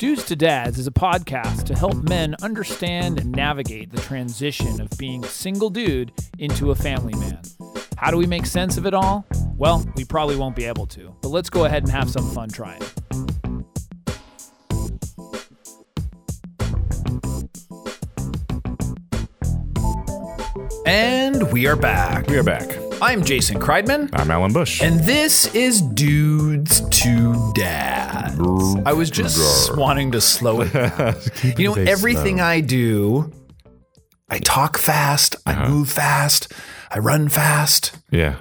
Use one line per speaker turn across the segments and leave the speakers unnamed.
Dudes to Dads is a podcast to help men understand and navigate the transition of being a single dude into a family man. How do we make sense of it all? Well, we probably won't be able to, but let's go ahead and have some fun trying. And we are back.
We are back.
I'm Jason Kreidman.
I'm Alan Bush.
And this is Dudes to Dads. I was just wanting to slow it down. you know, everything I do, I talk fast, I move fast, I run fast.
yeah.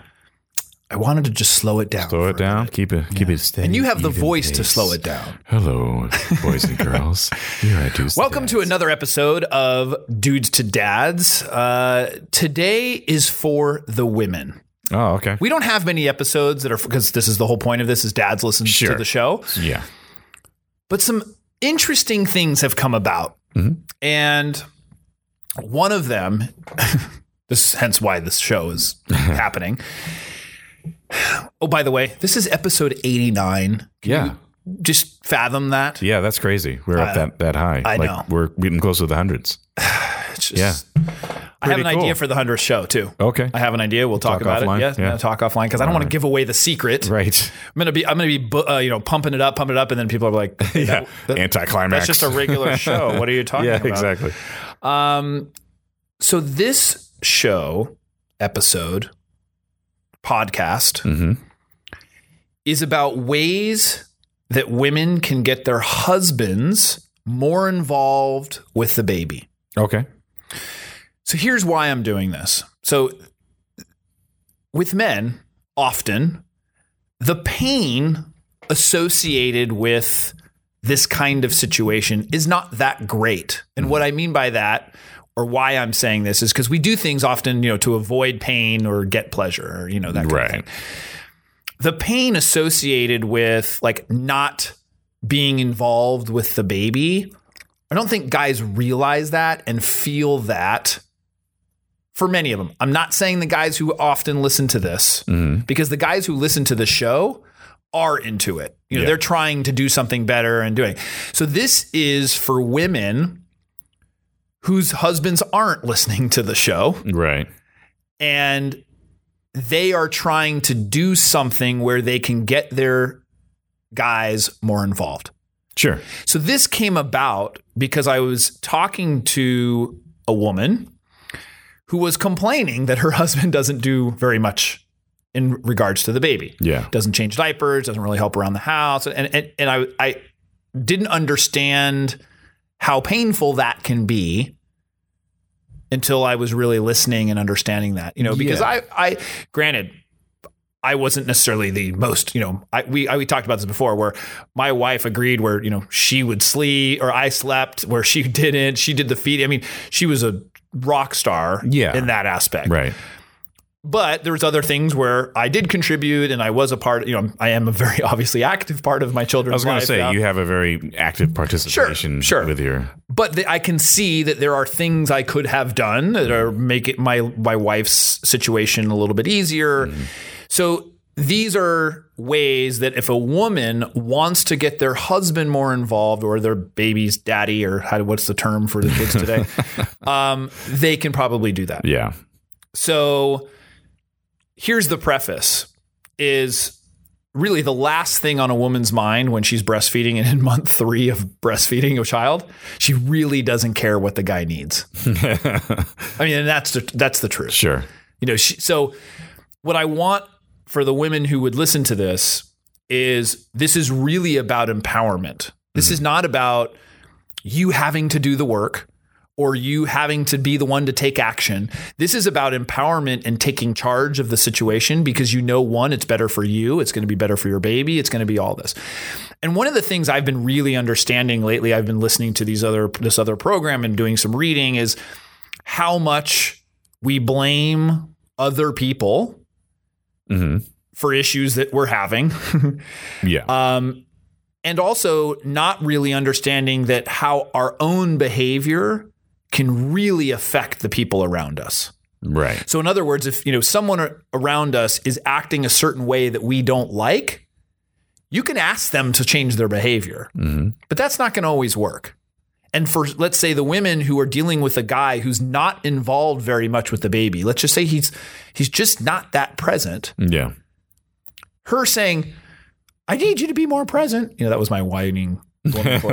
I wanted to just slow it down.
Slow it down. Keep it keep it steady.
And you have the voice to slow it down.
Hello, boys and girls. Here I do.
Welcome to another episode of Dudes to Dads. Uh, today is for the women.
Oh, okay.
We don't have many episodes that are because this is the whole point of this is dads listen to the show.
yeah.
but some interesting things have come about. And one of them, this hence why this show is happening. Oh, by the way, this is episode 89. Can
Yeah.
just fathom that?
Yeah, that's crazy. We're up that that high.
I
like
know.
we're getting close to the hundreds.
It's just-
Yeah.
I have an
Pretty
idea for the 100th show, too.
Okay.
I have an idea. We'll talk,
Talk
about
offline?
it. Yeah,
Yeah.
talk offline because I don't want to give away the secret.
right.
I'm gonna be, I'm gonna be, bu- uh, you know, pumping it up, pumping it up, and then people are like,
Yeah.
that- that-
Anticlimax.
that's just a regular show. What are you talking
yeah,
about?
exactly.
Um, so this show episode podcast
Mhm.
is about ways that women can get their husbands more involved with the baby.
Okay.
So here's why I'm doing this. So with men, often the pain associated with this kind of situation is not that great. And what I mean by that or why I'm saying this is because we do things often, you know, to avoid pain or get pleasure or, you know, that kind of
Right.
thing. The pain associated with like not being involved with the baby, I don't think guys realize that and feel that for many of them. I'm not saying the guys who often listen to this, mm-hmm. because the guys who listen to the show are into it. You know,
Yeah.
they're trying to do something better and doing. So this is for women whose husbands aren't listening to the show
Right.
and they are trying to do something where they can get their guys more involved.
Sure.
So this came about because I was talking to a woman who was complaining that her husband doesn't do very much in regards to the baby.
Yeah.
Doesn't change diapers, doesn't really help around the house. And and, and I I didn't understand how painful that can be until I was really listening and understanding that. You know, because
Yeah.
I I granted I wasn't necessarily the most, you know, I, we I, we talked about this before, where my wife agreed where you know she would sleep or I slept where she didn't. She did the feeding. I mean, she was a rock star,
Yeah.
in that aspect.
Right.
But there was other things where I did contribute, and I was a part. You know, I am a very obviously active part of my children's
I was going to say
yeah.
you have a very active participation
sure. sure.
with your
but the, I can see that there are things I could have done that are make it my my wife's situation a little bit easier. So these are ways that if a woman wants to get their husband more involved or their baby's daddy or how, what's the term for the kids today, um, they can probably do that.
yeah.
So here's the preface is really the last thing on a woman's mind when she's breastfeeding and in month 3 of breastfeeding a child, she really doesn't care what the guy needs. I mean, and that's the, that's the truth.
Sure.
You know, she, so what I want for the women who would listen to this is this is really about empowerment. This mm-hmm. is not about you having to do the work or you having to be the one to take action. This is about empowerment and taking charge of the situation because you know one it's better for you, it's going to be better for your baby, it's going to be all this. And one of the things I've been really understanding lately, I've been listening to these other this other program and doing some reading is how much we blame other people
hmm
for issues that we're having.
Yeah.
um, and also not really understanding that how our own behavior can really affect the people around us.
right.
So in other words, if you know someone around us is acting a certain way that we don't like, you can ask them to change their behavior, mm-hmm. but that's not going to always work. And for let's say the women who are dealing with a guy who's not involved very much with the baby, let's just say he's he's just not that present.
Yeah.
Her saying, "I need you to be more present." You know, that was my whining It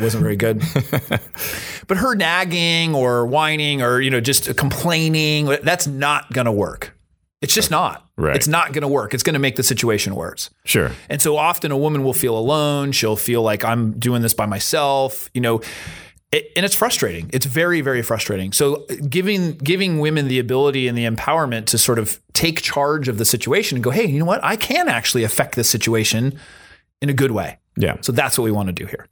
wasn't very good. but her nagging or whining or you know just complaining, that's not going to work. It's just not.
Right.
It's not going to work. It's going to make the situation worse.
Sure.
And so often a woman will feel alone. She'll feel like I'm doing this by myself, you know, it, and it's frustrating. It's very, very frustrating. So giving giving women the ability and the empowerment to sort of take charge of the situation and go, hey, you know what? I can actually affect this situation in a good way.
Yeah.
So that's what we want to do here.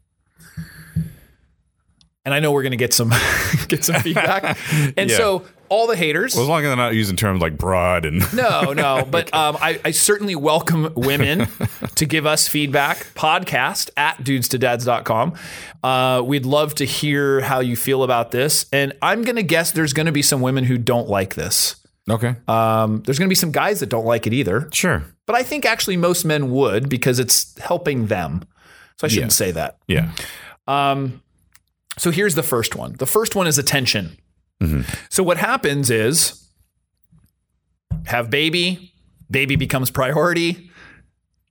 And I know we're going to get some get some feedback. And
Yeah.
so all the haters.
Well, as long as they're not using terms like broad and
No, no, but um, I, I certainly welcome women to give us feedback. Podcast at dudes dudestodads.com. Uh, we'd love to hear how you feel about this. And I'm going to guess there's going to be some women who don't like this.
okay,
Um, there's going to be some guys that don't like it either.
sure,
But I think actually most men would because it's helping them. So I shouldn't say that.
yeah,
Um, so here's the first one. The first one is attention. So what happens is have baby, baby becomes priority,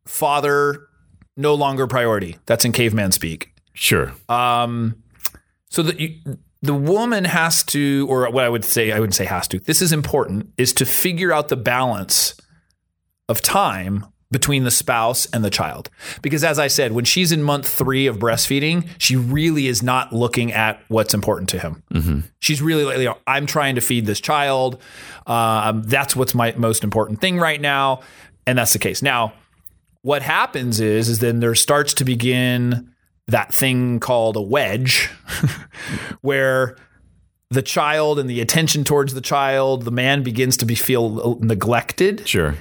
father no longer priority. That's in caveman speak.
sure,
Um, so that you, the woman has to, or what I would say, I wouldn't say has to. This is important, is to figure out the balance of time between the spouse and the child. Because as I said, when she's in month three of breastfeeding, she really is not looking at what's important to him. She's really like, you know, I'm trying to feed this child. Um, that's what's my most important thing right now, and that's the case. Now, what happens is, is then there starts to begin that thing called a wedge, where the child and the attention towards the child, the man begins to be feel neglected,
sure.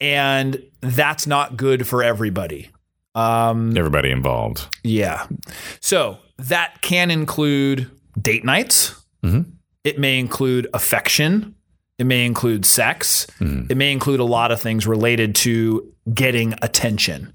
And that's not good for everybody. Um,
Everybody involved.
yeah. So that can include date nights. It may include affection. It may include sex. It may include a lot of things related to getting attention.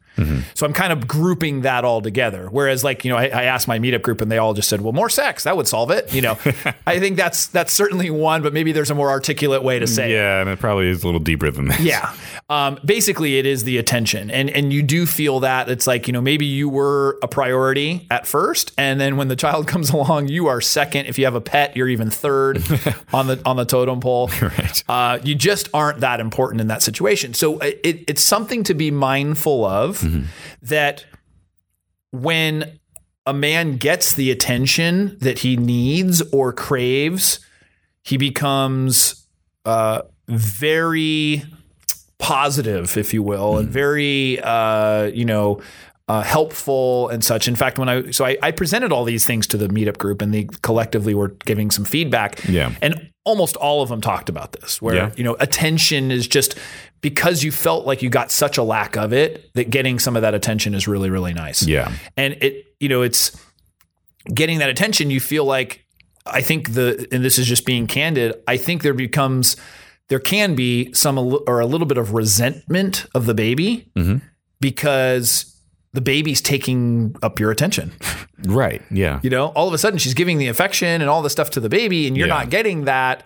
So I'm kind of grouping that all together. Whereas, like you know, I, I asked my meetup group, and they all just said, "Well, more sex that would solve it." You know, I think that's that's certainly one, but maybe there's a more articulate way to say. it.
Yeah, and it probably is a little deeper than that.
Yeah. Um, basically, it is the attention, and and you do feel that it's like you know maybe you were a priority at first, and then when the child comes along, you are second. If you have a pet, you're even third on the on the totem pole.
Right.
Uh, you just aren't that important in that situation. So it, it, it's something to be mindful of that when a man gets the attention that he needs or craves, he becomes uh, very positive, if you will, and very, uh, you know, uh, helpful and such. In fact, when I so I, I presented all these things to the meetup group, and they collectively were giving some feedback.
Yeah.
and almost all of them talked about this, where
Yeah.
you know attention is just because you felt like you got such a lack of it that getting some of that attention is really really nice.
Yeah.
and it you know it's getting that attention. You feel like I think the and this is just being candid. I think there becomes there can be some or a little bit of resentment of the baby mm-hmm. because the baby's taking up your attention.
Right. Yeah.
You know, all of a sudden she's giving the affection and all the stuff to the baby, and you're
Yeah.
not getting that.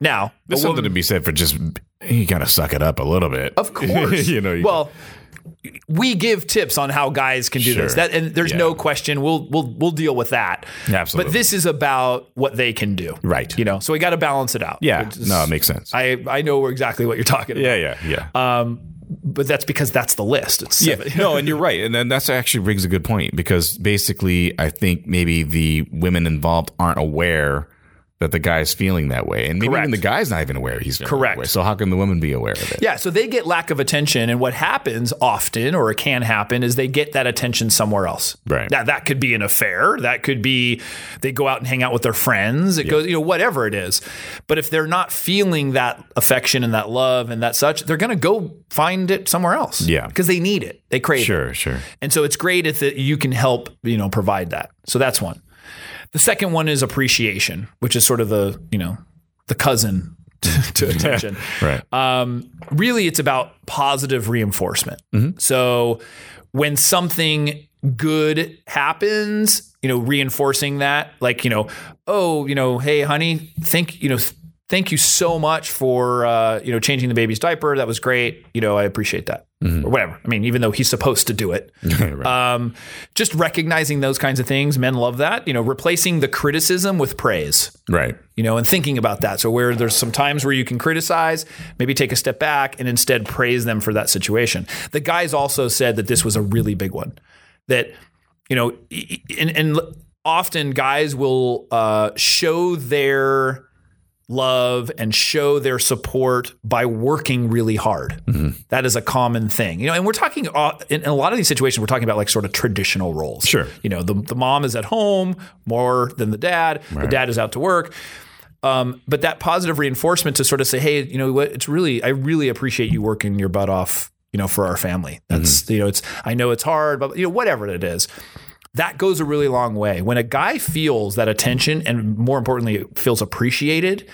Now,
There's something
woman-
to be said for just you gotta suck it up a little bit.
of course.
you know. You,
well, we give tips on how guys can do
Sure.
this. That and there's
Yeah.
no question. We'll we'll we'll deal with that.
Absolutely.
But this is about what they can do.
Right.
You know, so we got to balance it out.
yeah.
It's-
No, it makes sense.
I I know exactly what you're talking about.
yeah. Yeah. Yeah.
Um, but that's because that's the list. It's
Yeah, no, and you're right, and then that's actually brings a good point because basically, I think maybe the women involved aren't aware that the guy's feeling that way, and maybe
Correct.
even the guy's not even aware he's feeling
Correct.
That way. So how can the woman be aware of it?
Yeah, so they get lack of attention, and what happens often, or it can happen, is they get that attention somewhere else.
Right.
Now that could be an affair. That could be they go out and hang out with their friends. It goes, you know, whatever it is. But if they're not feeling that affection and that love and that such, they're going to go find it somewhere else.
Yeah.
because they need it. They crave it.
Sure, sure.
And so it's great if that you can help, you know, provide that. So that's one. The second one is appreciation, which is sort of the, you know, the cousin to, attention.
Right.
Um, really, it's about positive reinforcement. So when something good happens, you know, reinforcing that, like, you know, oh, you know, hey, honey, think, you know, th- thank you so much for uh, you know changing the baby's diaper. That was great. You know, I appreciate that, or whatever. I mean, even though he's supposed to do it,
right.
um, just recognizing those kinds of things. Men love that. You know, replacing the criticism with praise
right.
you know, and thinking about that. So where there's some times where you can criticize, maybe take a step back and instead praise them for that situation. The guys also said that this was a really big one. That you know, and, and often guys will uh, show their love and show their support by working really hard. That is a common thing, you know. And we're talking uh, in, a lot of these situations, we're talking about like sort of traditional roles.
Sure.
you know, the the mom is at home more than the dad. The dad is out to work. Um, but that positive reinforcement to sort of say, hey, you know what? It's really, I really appreciate you working your butt off, you know, for our family. That's, you know, it's, I know it's hard, but you know, whatever it is, that goes a really long way. When a guy feels that attention and more importantly, feels appreciated,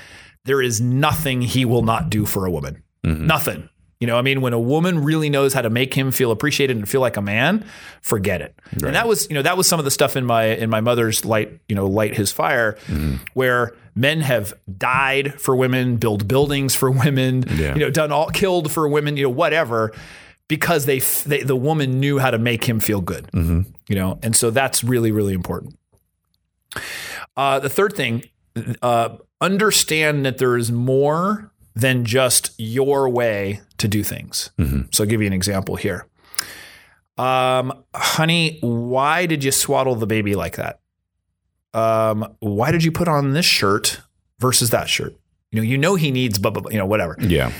there is nothing he will not do for a woman. Mm-hmm. Nothing. You know, I mean, when a woman really knows how to make him feel appreciated and feel like a man, forget it. And that was, you know, that was some of the stuff in my in my mother's light, you know, light his fire, mm-hmm. where men have died for women, build buildings for women,
Yeah.
you know, done all killed for women, you know, whatever, because they, they the woman knew how to make him feel good, you know, and so that's really really important. Uh, the third thing, uh, understand that there is more than just your way to do things. So I'll give you an example here. Um, honey, why did you swaddle the baby like that? Um, why did you put on this shirt versus that shirt? You know, you know he needs, blah, blah, blah, you know, whatever.
Yeah.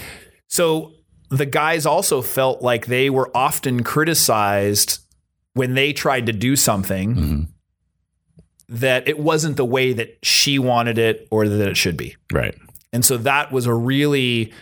So the guys also felt like they were often criticized when they tried to do something mm-hmm. that it wasn't the way that she wanted it or that it should be.
Right.
And so that was a really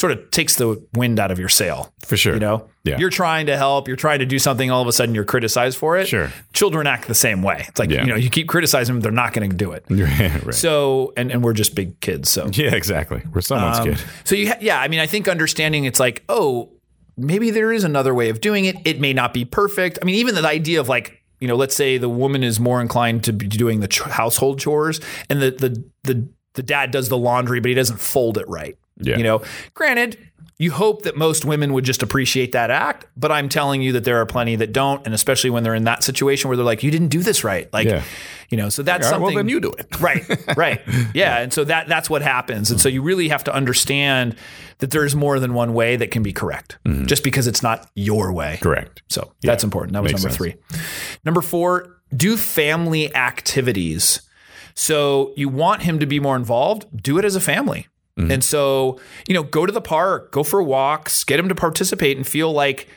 sort of takes the wind out of your sail.
For sure.
You know,
Yeah.
you're trying to help, you're trying to do something, all of a sudden you're criticized for it.
Sure.
Children act the same way. It's like,
Yeah.
you know, you keep criticizing them, they're not going to do it.
right.
So, and, and we're just big kids. So,
yeah, exactly. We're someone's
um,
kid.
so you, ha- yeah, I mean, I think understanding it's like, oh, maybe there is another way of doing it. It may not be perfect. I mean, even the idea of like, you know, let's say the woman is more inclined to be doing the ch- household chores, and the the the the dad does the laundry, but he doesn't fold it right.
Yeah.
You know, granted. You hope that most women would just appreciate that act, but I'm telling you that there are plenty that don't, and especially when they're in that situation where they're like, "You didn't do this right," like,
Yeah.
you know. So that's
right,
something.
well, then you do it.
Right, right. Yeah. And so that that's what happens. And so you really have to understand that there's more than one way that can be correct mm-hmm. just because it's not your way.
Correct.
So that's important. That was
Makes
number
sense.
three. Number four, do family activities. So you want him to be more involved, do it as a family.
Mm-hmm.
And so, you know, go to the park, go for walks, get them to participate and feel like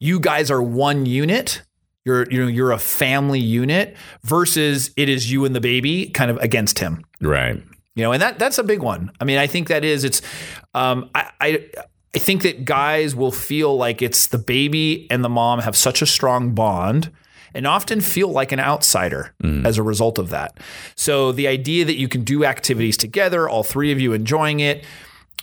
you guys are one unit. You're you know you're a family unit versus it is you and the baby kind of against him.
Right.
You know, and that that's a big one. I mean, I think that is it's um I I I think that guys will feel like it's the baby and the mom have such a strong bond and often feel like an outsider mm. as a result of that. So the idea that you can do activities together, all three of you enjoying it,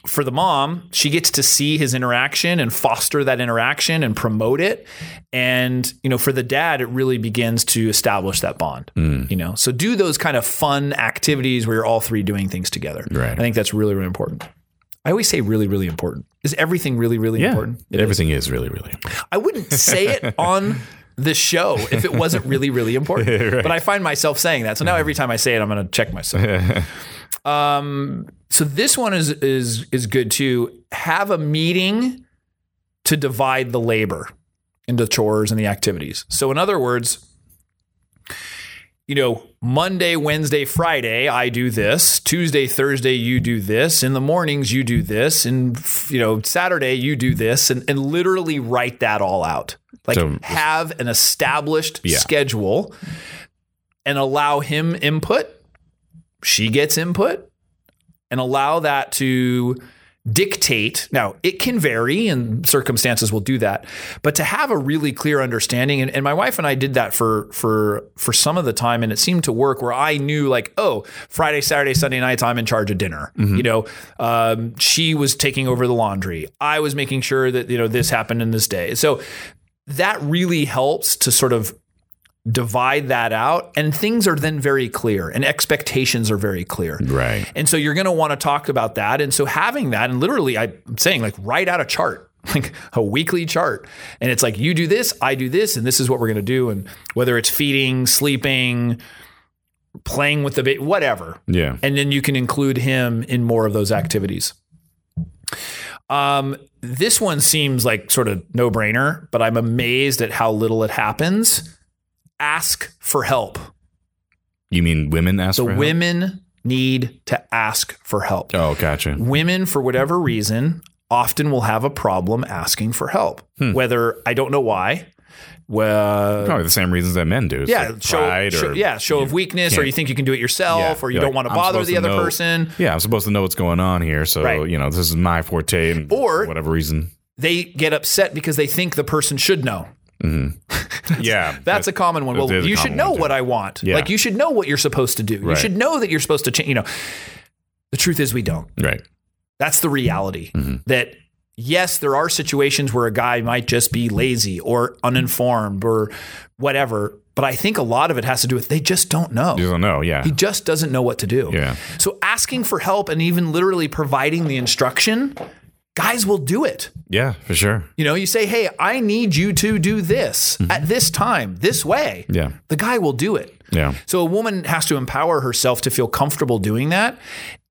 for the mom, she gets to see his interaction and foster that interaction and promote it. And, you know, for the dad, it really begins to establish that bond. Mm. You know, so do those kind of fun activities where you're all three doing things together.
Right.
I think that's really, really important. I always say really, really important. Is everything really, really important? It is.
Everything is really, really important.
I wouldn't say it on the show if it wasn't really, really important. But I find myself saying that. So now every time I say it, I'm going to check myself. um, so this one is is is good too. Have a meeting to divide the labor into chores and the activities. So in other words, you know, Monday, Wednesday, Friday, I do this. Tuesday, Thursday, you do this. In the mornings, you do this. And, you know, Saturday, you do this. And, and literally write that all out. Like
So-
have an established
Yeah.
schedule and allow him input. She gets input and allow that to dictate. Now, it can vary and circumstances will do that, but to have a really clear understanding and, and my wife and I did that for for for some of the time and it seemed to work where I knew like, oh, Friday, Saturday, Sunday nights I'm in charge of dinner. You know, um, she was taking over the laundry. I was making sure that you know this happened in this day. So that really helps to sort of divide that out and things are then very clear and expectations are very clear.
Right.
And so you're going to want to talk about that. And so having that, and literally, I'm saying like write out a chart, like a weekly chart. And it's like, you do this, I do this, and this is what we're going to do. And whether it's feeding, sleeping, playing with the baby, whatever.
Yeah.
And then you can include him in more of those activities. Um, this one seems like sort of no brainer, but I'm amazed at how little it happens. Ask for help.
You mean women ask
The
for help?
So women need to ask for help.
Oh, gotcha.
Women, for whatever reason, often will have a problem asking for help.
Hmm.
Whether I don't know why. Well,
Probably the same reasons that men do. It's
yeah,
like
show,
pride
show-
or
yeah, show of weakness, or you think you can do it yourself,
Yeah,
or you don't
like,
want to bother the
to
other
know-
person.
Yeah, I'm supposed to know what's going on here. So,
Right.
you know, this is my forte.
Or-
whatever reason.
They get upset because they think the person should know.
Yeah.
That's a common one. Well,
that is a
you should know what I want.
Yeah.
Like you should know what you're supposed to do. You should know that you're supposed to change. You know, the truth is we don't.
right.
That's the reality.
Mm-hmm.
That yes, there are situations where a guy might just be lazy or uninformed or whatever. But I think a lot of it has to do with they just don't know.
You don't know. Yeah.
He just doesn't know what to do.
Yeah.
So asking for help and even literally providing the instruction, guys will do it.
Yeah, for sure.
You know, you say, "Hey, I need you to do this at this time, this way."
Mm-hmm. Yeah.
The guy will do it.
Yeah.
So a woman has to empower herself to feel comfortable doing that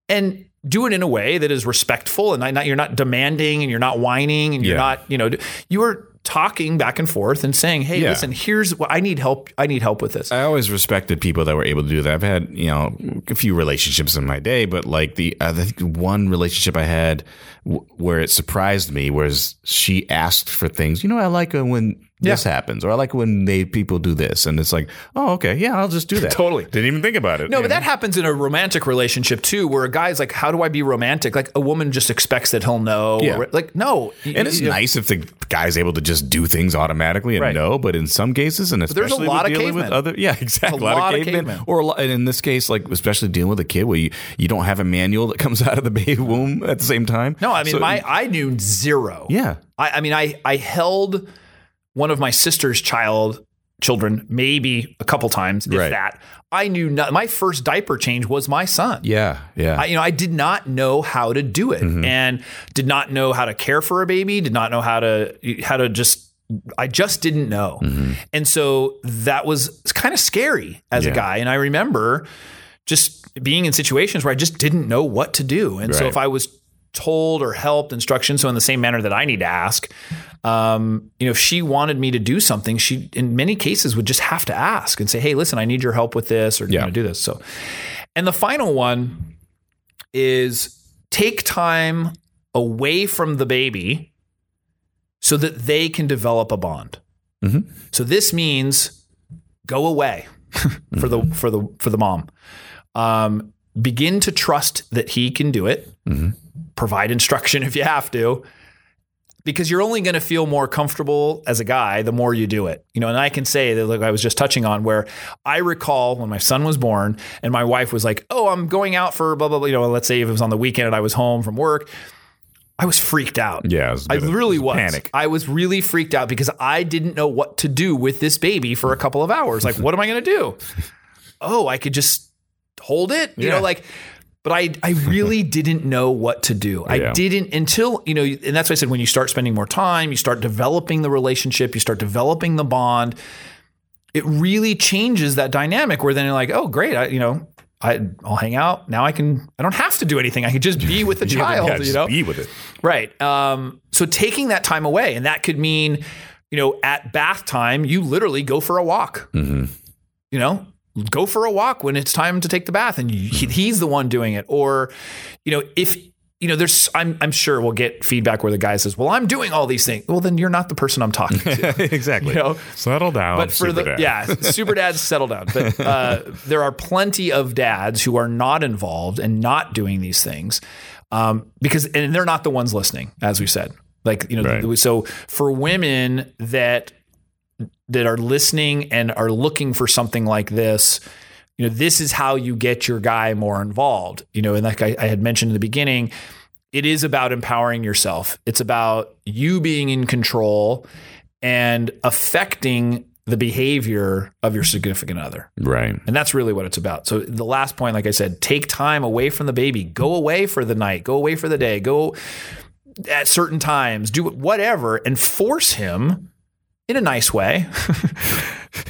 and do it in a way that is respectful and not, you're not demanding and you're not whining and you're
Yeah.
not, you know, you are talking back and forth and saying, "Hey,
Yeah.
listen, here's what I need help. I need help with this."
I always respected people that were able to do that. I've had, you know, a few relationships in my day, but like the, think one relationship I had w- where it surprised me was she asked for things. You know, I like when this happens, or I like when they people do this, and it's like, oh, okay, yeah, I'll just do that.
Totally.
didn't even think about it.
No, but
know?
that happens in a romantic relationship too, where a guy's like, "How do I be romantic?" Like a woman just expects that he'll know.
Yeah.
Or, like no,
And it's
You know,
nice if the guy's able to just do things automatically and
Right.
know, but in some cases, and
there's a lot
with
of
dealing with other, yeah, exactly,
A lot of cavemen.
or a lot, and in this case, like especially dealing with a kid where you, you don't have a manual that comes out of the baby womb at the same time.
No, I mean
So-
my I knew zero.
yeah,
I, I mean I I held one of my sister's child children maybe a couple times, if
Right.
that. I knew not, my first diaper change was my son.
yeah, yeah,
I, you know, I did not know how to do it,
Mm-hmm.
and did not know how to care for a baby. Did not know how to how to just. I just didn't know,
Mm-hmm.
and so that was kind of scary as a guy. And I remember just being in situations where I just didn't know what to do, and so if I was told or helped instruction. so in the same manner that I need to ask, um, you know, if she wanted me to do something, she in many cases would just have to ask and say, "Hey, listen, I need your help with this, or
Yeah.
you know, do this." So, and the final one is take time away from the baby so that they can develop a bond.
Mm-hmm.
So this means go away for the for the for the mom. Um, begin to trust that he can do it.
Mm-hmm.
Provide instruction if you have to. Because you're only going to feel more comfortable as a guy the more you do it. You know, and I can say that like I was just touching on where I recall when my son was born and my wife was like, "Oh, I'm going out for blah blah blah." You know, let's say if it was on the weekend and I was home from work, I was freaked out.
yeah. it was
I really was.
panic.
I was really freaked out because I didn't know what to do with this baby for a couple of hours. Like, what am I going to do? Oh, I could just hold it, you
Yeah.
know, like. But I, I really didn't know what to do. I
Yeah.
didn't until you know, and that's why I said when you start spending more time, you start developing the relationship, you start developing the bond. It really changes that dynamic where then you're like, oh, great, I, you know, I, I'll hang out now. I can. I don't have to do anything. I can just be with the child.
yeah,
you know,
be with it.
Right. Um, so taking that time away, and that could mean, you know, at bath time, you literally go for a walk. You know, go for a walk when it's time to take the bath, and you, he's the one doing it. Or, you know, if you know, there's I'm I'm sure we'll get feedback where the guy says, "Well, I'm doing all these things." Well, then you're not the person I'm talking to.
exactly.
You know?
Settle down.
But for
super
the
dad.
yeah, super dads settle down. But uh, there are plenty of dads who are not involved and not doing these things um, because and they're not the ones listening, as we said. Like you know,
Right.
so for women that that are listening and are looking for something like this, you know, this is how you get your guy more involved. You know, and like I, I had mentioned in the beginning, it is about empowering yourself. It's about you being in control and affecting the behavior of your significant other.
Right.
And that's really what it's about. So the last point, like I said, take time away from the baby. Go away for the night. Go away for the day. Go at certain times. Do whatever and force him in a nice way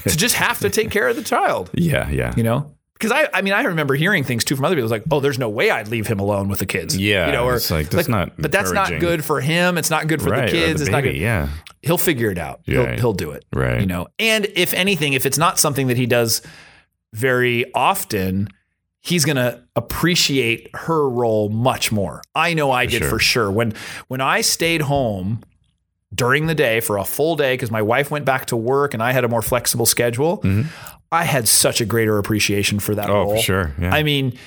to just have to take care of the child.
Yeah. Yeah.
You know. Because I, I mean, I remember hearing things too from other people. Like, oh, there's no way I'd leave him alone with the kids.
Yeah,
you know, or
it's like, that's not
but that's not good for him. It's not good for
right.
the kids.
the
it's not good
Yeah.
he'll figure it out. He'll, he'll do it.
Right.
You know, and if anything, if it's not something that he does very often, he's going to appreciate her role much more. I know I did
sure.
for sure. When when I stayed home during the day for a full day because my wife went back to work and I had a more flexible schedule, I had such a greater appreciation for that
Mm-hmm. Oh,
role.
for sure. Yeah.
I mean,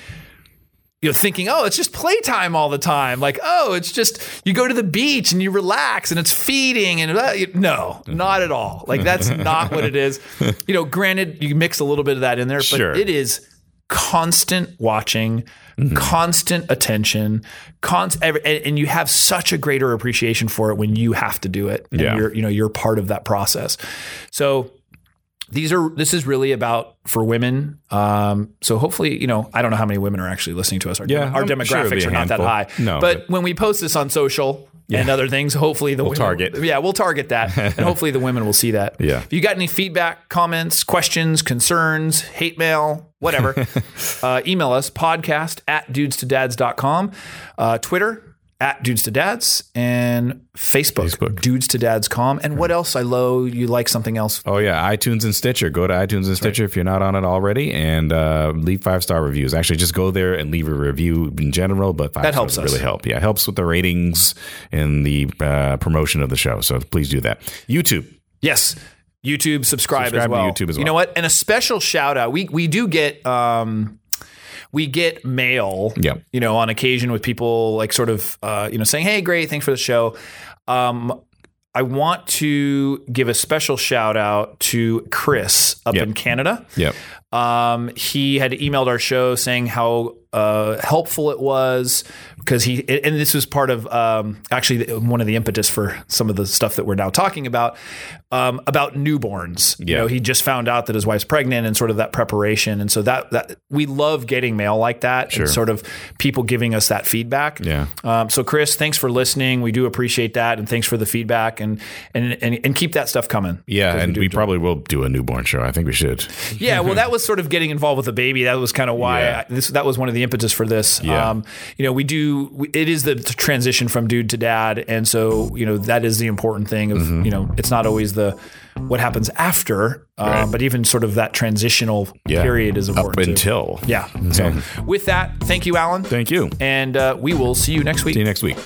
you know, thinking, oh, it's just playtime all the time. Like, oh, it's just you go to the beach and you relax and it's feeding and uh, no, not at all. Like that's not what it is. You know, granted, you mix a little bit of that in there, but
Sure.
it is constant watching, constant attention, const, and, and you have such a greater appreciation for it when you have to do it. And
Yeah.
you're, you know, you're part of that process. So these are this is really about for women. Um, so hopefully, you know, I don't know how many women are actually listening to us. Our,
Yeah,
our
sure
demographics are not that high.
No,
but,
but-
when we post this on social and other things, hopefully the we'll
target.
Yeah, we'll target that, and hopefully the women will see that.
Yeah.
If you got any feedback, comments, questions, concerns, hate mail, whatever, uh, email us podcast at dudestodads.com, uh, Twitter at dudes to dads, and Facebook,
Facebook.
dudes to Dads com. And what else? I low you like something else?
Oh yeah, iTunes and Stitcher. Go to iTunes and Stitcher if you're not on it already, and uh, leave five star reviews. Actually, just go there and leave a review in general, but five
That helps us.
really help. Yeah, it helps with the ratings and the uh, promotion of the show. So please do that. YouTube.
Yes. YouTube, subscribe, as
Subscribe to
well.
YouTube as well.
You know what? And a special shout out. We we do get um we get mail,
Yep.
you know, on occasion with people like sort of uh, you know, saying, Hey, great, thanks for the show. Um I want to give a special shout out to Chris up
Yep.
in Canada.
Yep.
Um, he had emailed our show saying how uh, helpful it was because he and this was part of um, actually one of the impetus for some of the stuff that we're now talking about um, about newborns. You know, he just found out that his wife's pregnant and sort of that preparation, and so that that we love getting mail like that
Sure.
and sort of people giving us that feedback.
Yeah.
Um, so Chris, thanks for listening. We do appreciate that, and thanks for the feedback, and and and, and keep that stuff coming.
Yeah, and we
it.
probably will do a newborn show. I think we should.
Yeah, well, that was sort of getting involved with the baby. That was kind of why
Yeah.
I, this. That was one of the impetus for this.
Yeah.
Um, you know, we do. It is the transition from dude to dad, and so you know that is the important thing. Of
Mm-hmm.
you know, it's not always the what happens after, um,
Right.
but even sort of that transitional
Yeah.
period is
Up
important. too.
until.
yeah. So with that, thank you, Alan,
Thank you.
and uh, we will see you next week.
See you next week.